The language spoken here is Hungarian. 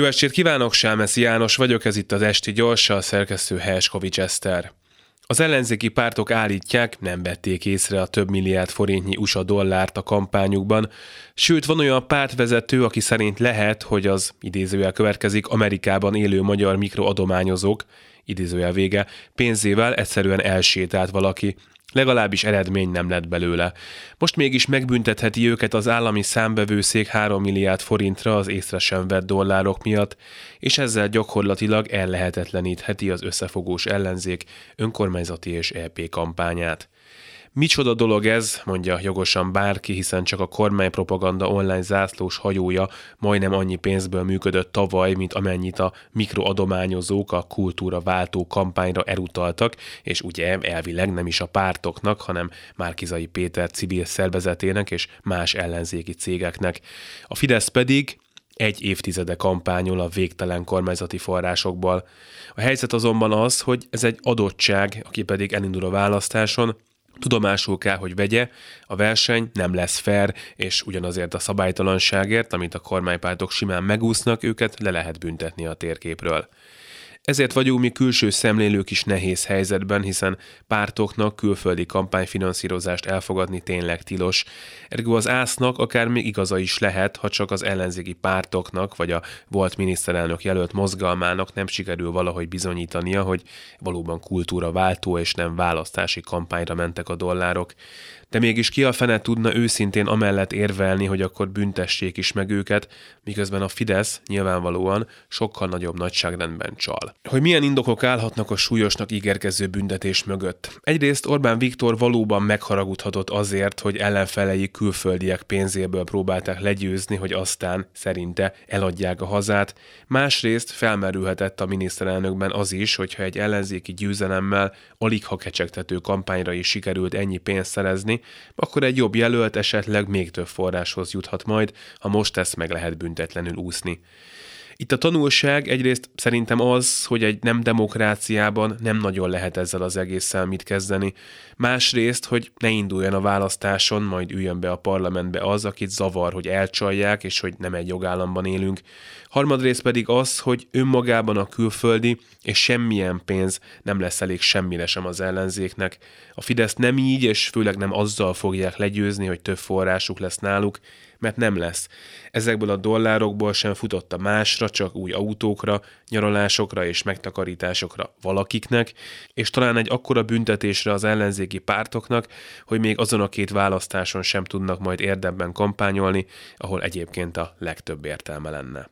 Jó estét kívánok, Sámeszi János vagyok, ez itt az Esti Gyorsa, a szerkesztő Helskovics Eszter. Az ellenzéki pártok állítják, nem vették észre a több milliárd forintnyi USA dollárt a kampányukban, sőt van olyan pártvezető, aki szerint lehet, hogy az idézőjel következik Amerikában élő magyar mikroadományozók, idézőjel vége, pénzével egyszerűen elsétált valaki, Legalábbis eredmény nem lett belőle. Most mégis megbüntetheti őket az állami számbevőszék 3 milliárd forintra az észre sem vett dollárok miatt, és ezzel gyakorlatilag ellehetetlenítheti az összefogós ellenzék önkormányzati és EP kampányát. Micsoda dolog ez, mondja jogosan bárki, hiszen csak a kormánypropaganda online zászlós hajója majdnem annyi pénzből működött tavaly, mint amennyit a mikroadományozók a kultúra váltó kampányra elutaltak, és ugye elvileg nem is a pártoknak, hanem Márkizai Péter civil szervezetének és más ellenzéki cégeknek. A Fidesz pedig egy évtizede kampányol a végtelen kormányzati forrásokból. A helyzet azonban az, hogy ez egy adottság, aki pedig elindul a választáson, Tudomásul kell, hogy vegye, a verseny nem lesz fair, és ugyanazért a szabálytalanságért, amit a kormánypártok simán megúsznak, őket le lehet büntetni a térképről. Ezért vagyunk mi külső szemlélők is nehéz helyzetben, hiszen pártoknak külföldi kampányfinanszírozást elfogadni tényleg tilos. Ergo az ásznak akár még igaza is lehet, ha csak az ellenzéki pártoknak vagy a volt miniszterelnök jelölt mozgalmának nem sikerül valahogy bizonyítania, hogy valóban kultúra váltó és nem választási kampányra mentek a dollárok. De mégis ki a fene tudna őszintén amellett érvelni, hogy akkor büntessék is meg őket, miközben a Fidesz nyilvánvalóan sokkal nagyobb nagyságrendben csal. Hogy milyen indokok állhatnak a súlyosnak ígérkező büntetés mögött? Egyrészt Orbán Viktor valóban megharagudhatott azért, hogy ellenfelei külföldiek pénzéből próbálták legyőzni, hogy aztán szerinte eladják a hazát. Másrészt felmerülhetett a miniszterelnökben az is, hogyha egy ellenzéki győzelemmel alig ha kecsegtető kampányra is sikerült ennyi pénzt szerezni, akkor egy jobb jelölt esetleg még több forráshoz juthat majd, ha most ezt meg lehet büntetlenül úszni. Itt a tanulság egyrészt szerintem az, hogy egy nem demokráciában nem nagyon lehet ezzel az egésszel mit kezdeni. Másrészt, hogy ne induljon a választáson, majd üljön be a parlamentbe az, akit zavar, hogy elcsalják, és hogy nem egy jogállamban élünk. Harmadrészt pedig az, hogy önmagában a külföldi és semmilyen pénz nem lesz elég semmire sem az ellenzéknek. A Fidesz nem így, és főleg nem azzal fogják legyőzni, hogy több forrásuk lesz náluk, mert nem lesz. Ezekből a dollárokból sem futott a másra, csak új autókra, nyaralásokra és megtakarításokra valakiknek, és talán egy akkora büntetésre az ellenzéki pártoknak, hogy még azon a két választáson sem tudnak majd érdemben kampányolni, ahol egyébként a legtöbb értelme lenne.